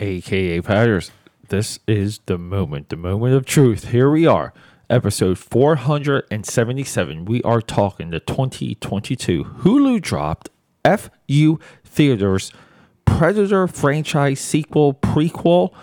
aka Patters. This is the moment, the moment of truth. Here we are, episode 477. We are talking the 2022 Hulu dropped FU Theaters Predator franchise sequel, prequel,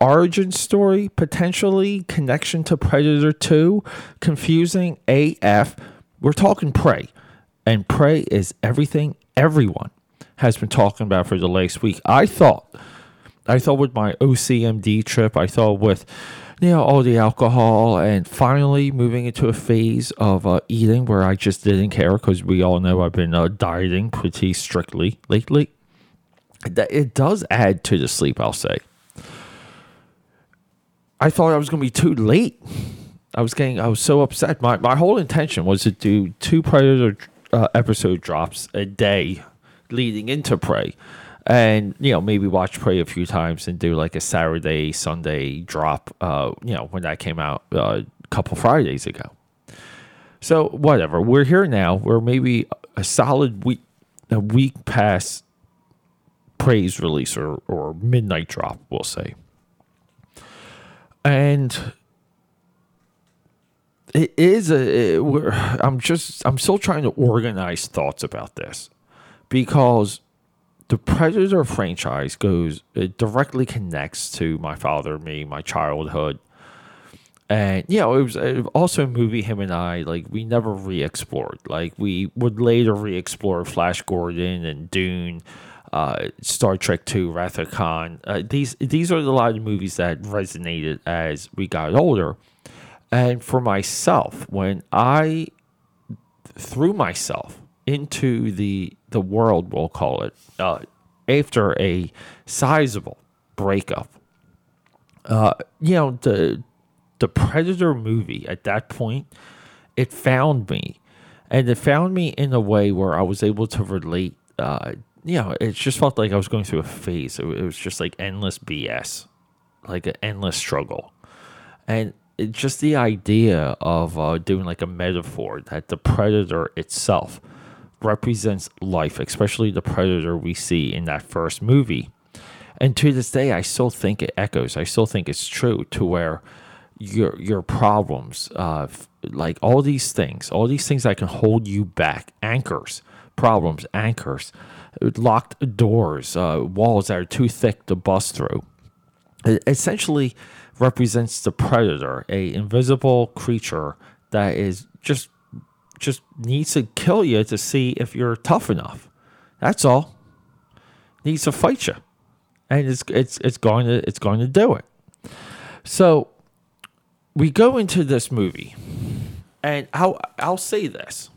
origin story, potentially connection to Predator 2, confusing AF. We're talking Prey, and Prey is everything everyone has been talking about for the last week. I thought, I thought with my OCMD trip, I thought with you know all the alcohol and finally moving into a phase of uh, eating where I just didn't care because we all know I've been uh, dieting pretty strictly lately. That it does add to the sleep, I'll say. I thought I was going to be too late. I was getting, I was so upset. My my whole intention was to do two Predator uh, episode drops a day leading into Prey. And, you know, maybe watch Prey a few times and do like a Saturday, Sunday drop, uh, you know, when that came out uh, a couple Fridays ago. So, whatever. We're here now. We're maybe a solid week, a week past Prey's release or, or midnight drop, we'll say. And it is a, it, we're, I'm just, I'm still trying to organize thoughts about this because the Predator franchise goes it directly connects to my father, me, my childhood, and you know it was, also a movie him and I like we never re-explored. Like we would later re-explore Flash Gordon and Dune, uh, Star Trek Two, Wrath of Khan. Uh, these these are a lot of movies that resonated as we got older, and for myself when I threw myself into the the world, we'll call it, uh, after a sizable breakup. Uh, you know the the Predator movie at that point, it found me, and it found me in a way where I was able to relate. Uh, you know, it just felt like I was going through a phase. It, it was just like endless BS, like an endless struggle, and it, just the idea of uh, doing like a metaphor that the predator itself represents life, especially the predator we see in that first movie. And to this day, I still think it echoes. I still think it's true to where your your problems, uh, like all these things, all these things that can hold you back, anchors, problems, anchors, locked doors, uh, walls that are too thick to bust through. It essentially represents the predator, a invisible creature that is just just needs to kill you to see if you're tough enough. That's all. Needs to fight you, and it's it's it's going to it's going to do it. So we go into this movie, and I'll I'll say this,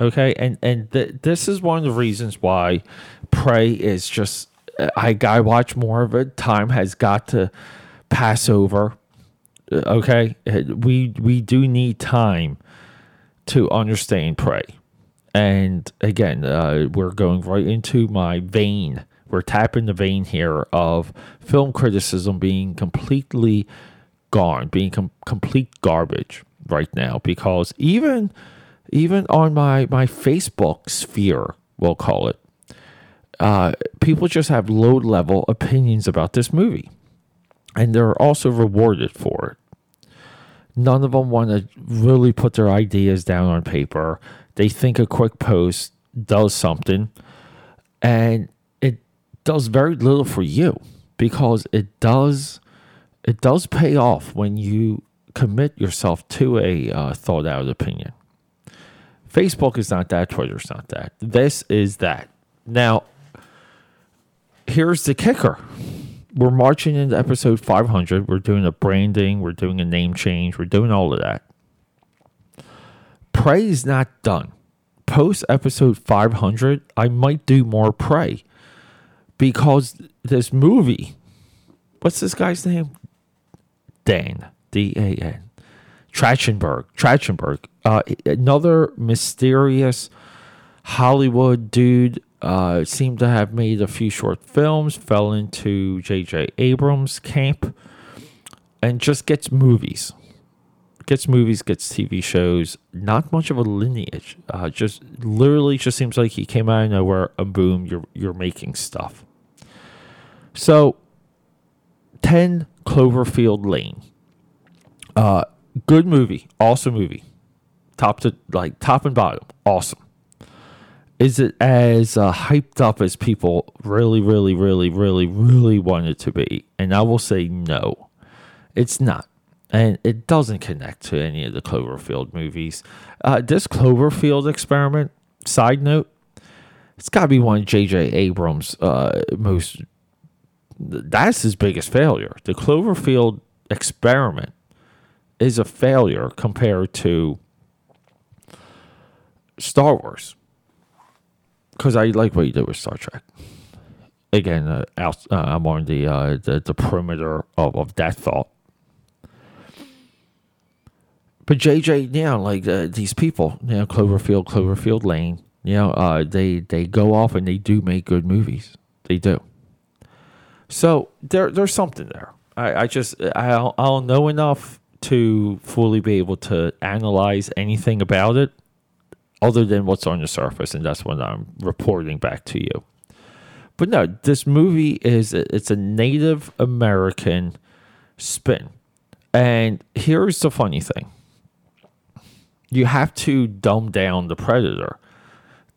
okay, and and th- this is one of the reasons why Prey is just uh, I gotta watch more of it. Time has got to pass over. Uh, okay, uh, we we do need time to understand Prey. And again, uh, we're going right into my vein. We're tapping the vein here of film criticism being completely gone, being com- complete garbage right now. Because even even on my my Facebook sphere, we'll call it, uh, people just have low level opinions about this movie, and they're also rewarded for it. None of them want to really put their ideas down on paper. They think a quick post does something, and it does very little for you because it does it does pay off when you commit yourself to a uh, thought out opinion. Facebook is not that. Twitter's not that. This is that. Now, here's the kicker we're marching into episode 500. We're doing a branding, we're doing a name change, we're doing all of that. Prey is not done. Post episode 500, I might do more Prey because this movie, what's this guy's name? Dan, D A N. Trachtenberg, Trachtenberg, uh, another mysterious Hollywood dude uh, seemed to have made a few short films, fell into J.J. Abrams' camp, and just gets movies. Gets movies, gets TV shows. Not much of a lineage. Uh, just literally, just seems like he came out of nowhere and boom, you're you're making stuff. So, 10 Cloverfield Lane. Uh, good movie, awesome movie, top to like top and bottom, awesome. Is it as uh, hyped up as people really, really, really, really, really want it to be? And I will say no, it's not. And it doesn't connect to any of the Cloverfield movies. Uh, this Cloverfield experiment, side note, it's got to be one of J.J. Abrams' uh, most. That's his biggest failure. The Cloverfield experiment is a failure compared to Star Wars. Because I like what you did with Star Trek. Again, uh, out, uh, I'm on the, uh, the the perimeter of, of that thought. But JJ, know, like uh, these people, you know, Cloverfield, Cloverfield Lane, you know, uh, they they go off and they do make good movies. They do. So there there's something there. I, I just I don't, I don't know enough to fully be able to analyze anything about it other than what's on the surface and that's what I'm reporting back to you. But no, this movie is it's a Native American spin. And here's the funny thing. You have to dumb down the predator.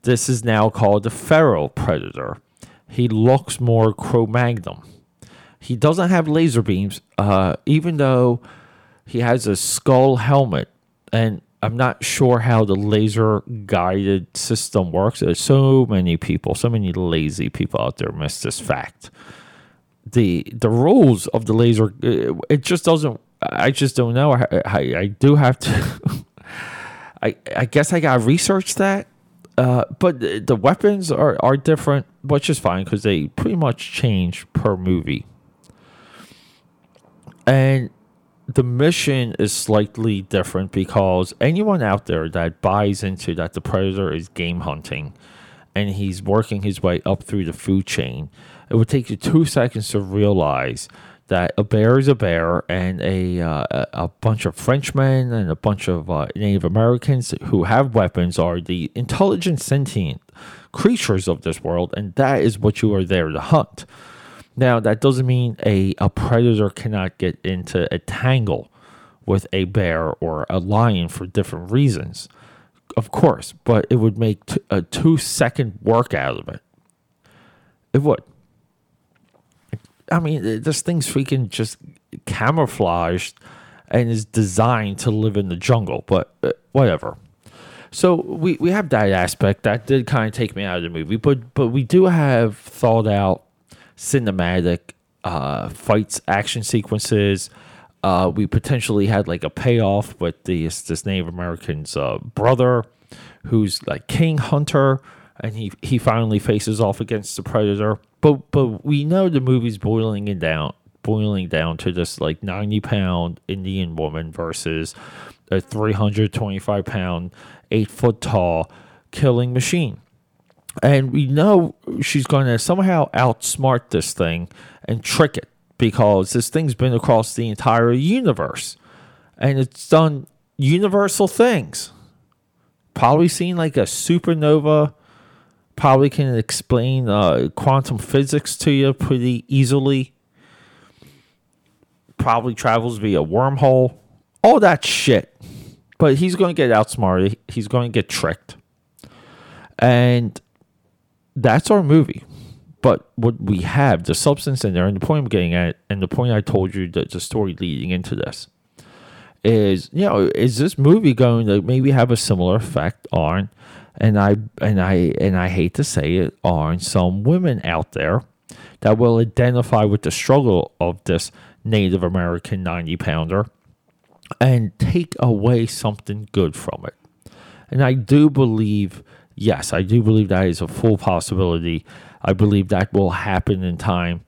This is now called the feral predator. He looks more Cro-Magnon. He doesn't have laser beams, uh, even though he has a skull helmet, and I'm not sure how the laser guided system works. There's so many people, so many lazy people out there miss this fact. The the rules of the laser, it just doesn't. I just don't know. I, I, I do have to. I I guess I gotta research that. Uh, but the weapons are, are different, which is fine because they pretty much change per movie. And the mission is slightly different because anyone out there that buys into that the predator is game hunting and he's working his way up through the food chain, it would take you two seconds to realize that a bear is a bear and a uh, a bunch of Frenchmen and a bunch of uh, Native Americans who have weapons are the intelligent sentient creatures of this world and that is what you are there to hunt. Now, that doesn't mean a, a predator cannot get into a tangle with a bear or a lion for different reasons. Of course, but it would make t- a two second work out of it. It would. I mean, this thing's freaking just camouflaged and is designed to live in the jungle, but uh, whatever. So we, we have that aspect that did kind of take me out of the movie, but but we do have thought out cinematic uh, fights, action sequences. Uh, we potentially had like a payoff with this this Native American's uh, brother, who's like King Hunter, and he he finally faces off against the Predator. But but we know the movie's boiling it down, boiling down to this like ninety pound Indian woman versus a three hundred twenty five pound, eight foot tall killing machine and we know she's going to somehow outsmart this thing and trick it because this thing's been across the entire universe and it's done universal things. Probably seen like a supernova, probably can explain uh, quantum physics to you pretty easily. Probably travels via wormhole, all that shit. But he's going to get outsmarted, he's going to get tricked. And that's our movie. But what we have, the substance in there, and the point I'm getting at, and the point I told you, that the story leading into this, is you know, is this movie going to maybe have a similar effect on, and I and I and I hate to say it, on some women out there that will identify with the struggle of this Native American 90 pounder and take away something good from it. And I do believe yes, I do believe that is a full possibility. I believe that will happen in time.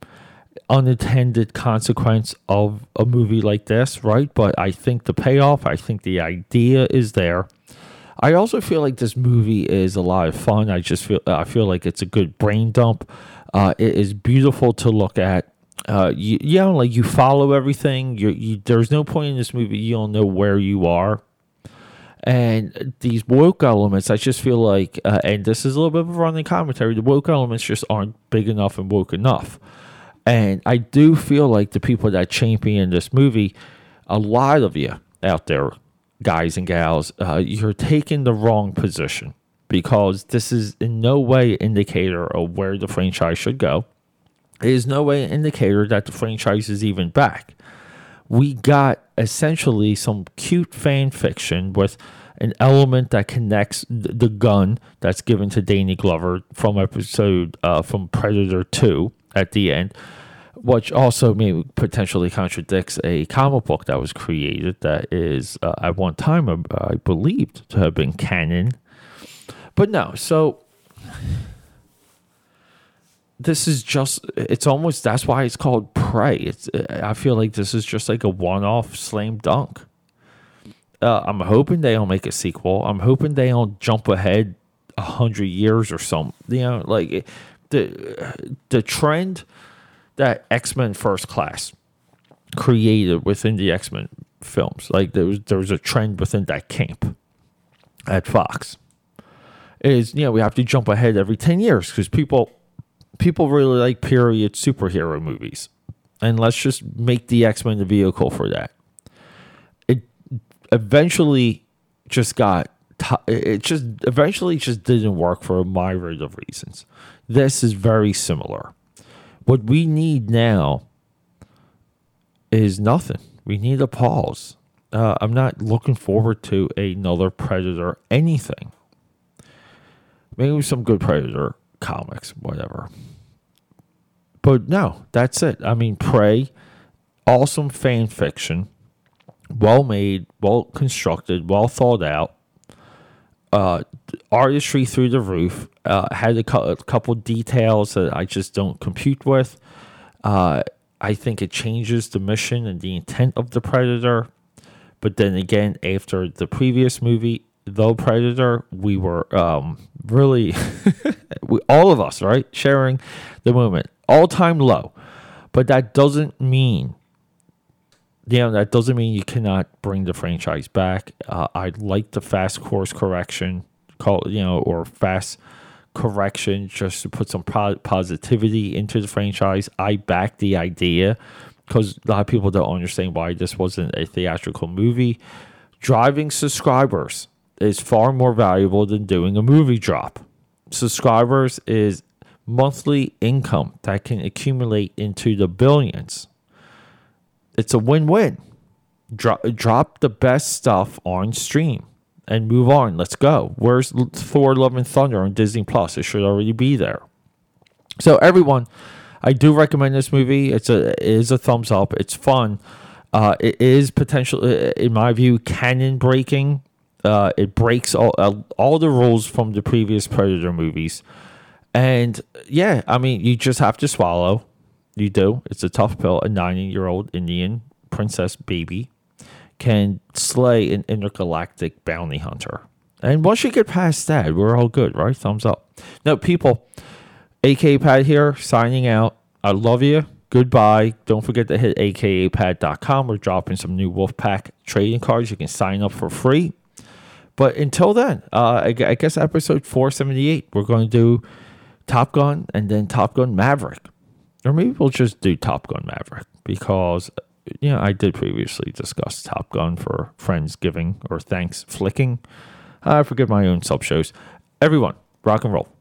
Unintended consequence of a movie like this, right? But I think the payoff, I think the idea is there. I also feel like this movie is a lot of fun. I just feel I feel like it's a good brain dump. Uh, it is beautiful to look at. Uh, you, know, like you follow everything. You, you, there's no point in this movie you don't know where you are and these woke elements, I just feel like, uh, and this is a little bit of a running commentary, the woke elements just aren't big enough and woke enough. And I do feel like the people that champion this movie, a lot of you out there, guys and gals, uh, you're taking the wrong position because this is in no way indicator of where the franchise should go. It is no way an indicator that the franchise is even back. We got essentially some cute fan fiction with an element that connects the gun that's given to Danny Glover from episode uh, from Predator 2 at the end, which also maybe potentially contradicts a comic book that was created that is uh, at one time uh, I believed to have been canon. But no, so this is just it's almost that's why it's called prey. It's i feel like this is just like a one-off slam dunk. Uh, i'm hoping they don't make a sequel. I'm hoping they don't jump ahead a hundred years or something you know like the the trend that x-men first class created within the x-men films like there was there was a trend within that camp at fox. Is you know we have to jump ahead every 10 years because people people really like period superhero movies, and let's just make the X Men the vehicle for that. It eventually just got it just eventually just didn't work for a myriad of reasons. This is very similar. What we need now is nothing. We need a pause. Uh, I'm not looking forward to another Predator anything. Maybe some good Predator comics, whatever. But no, that's it. I mean, Prey, awesome fan fiction, well made, well constructed, well thought out. Uh, artistry through the roof. Uh, had a, a, couple details that I just don't compute with. Uh, I think it changes the mission and the intent of the Predator. But then again, after the previous movie, though Predator, we were um, really, we, all of us, right, sharing the moment, all time low. But that doesn't mean, you know, that doesn't mean you cannot bring the franchise back. Uh, I like the fast course correction, call you know, or fast correction just to put some positivity into the franchise. I back the idea because a lot of people don't understand why this wasn't a theatrical movie. Driving subscribers is far more valuable than doing a movie drop. Subscribers is monthly income that can accumulate into the billions. It's a win win. Drop, drop the best stuff on stream and move on. Let's go. Where's Thor Love and Thunder on Disney Plus? It should already be there. So, everyone, I do recommend this movie. It's a it is a thumbs up. It's fun. Uh, it is potential, in my view, canon breaking uh, it breaks all uh, all the rules from the previous Predator movies, and yeah, I mean you just have to swallow. You do. It's a tough pill. A nine-year-old Indian princess baby can slay an intergalactic bounty hunter, and once you get past that, we're all good, right? Thumbs up. No, people. AK Pad here, signing out. I love you. Goodbye. Don't forget to hit akapad.com. We're dropping some new Wolfpack trading cards. You can sign up for free. But until then, uh, I, I guess episode 478, we're going to do Top Gun and then Top Gun Maverick. Or maybe we'll just do Top Gun Maverick because, you know, I did previously discuss Top Gun for Friendsgiving or Thanks Flicking. I forget my own sub shows. Everyone, rock and roll.